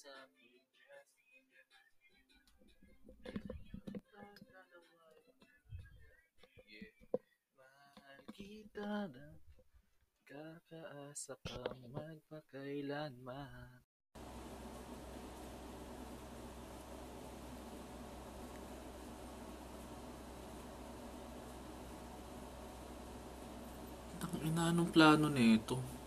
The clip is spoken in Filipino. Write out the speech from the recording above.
sa Mahal kita na kakaasa kang magpakailanman. Ang ina, anong plano nito?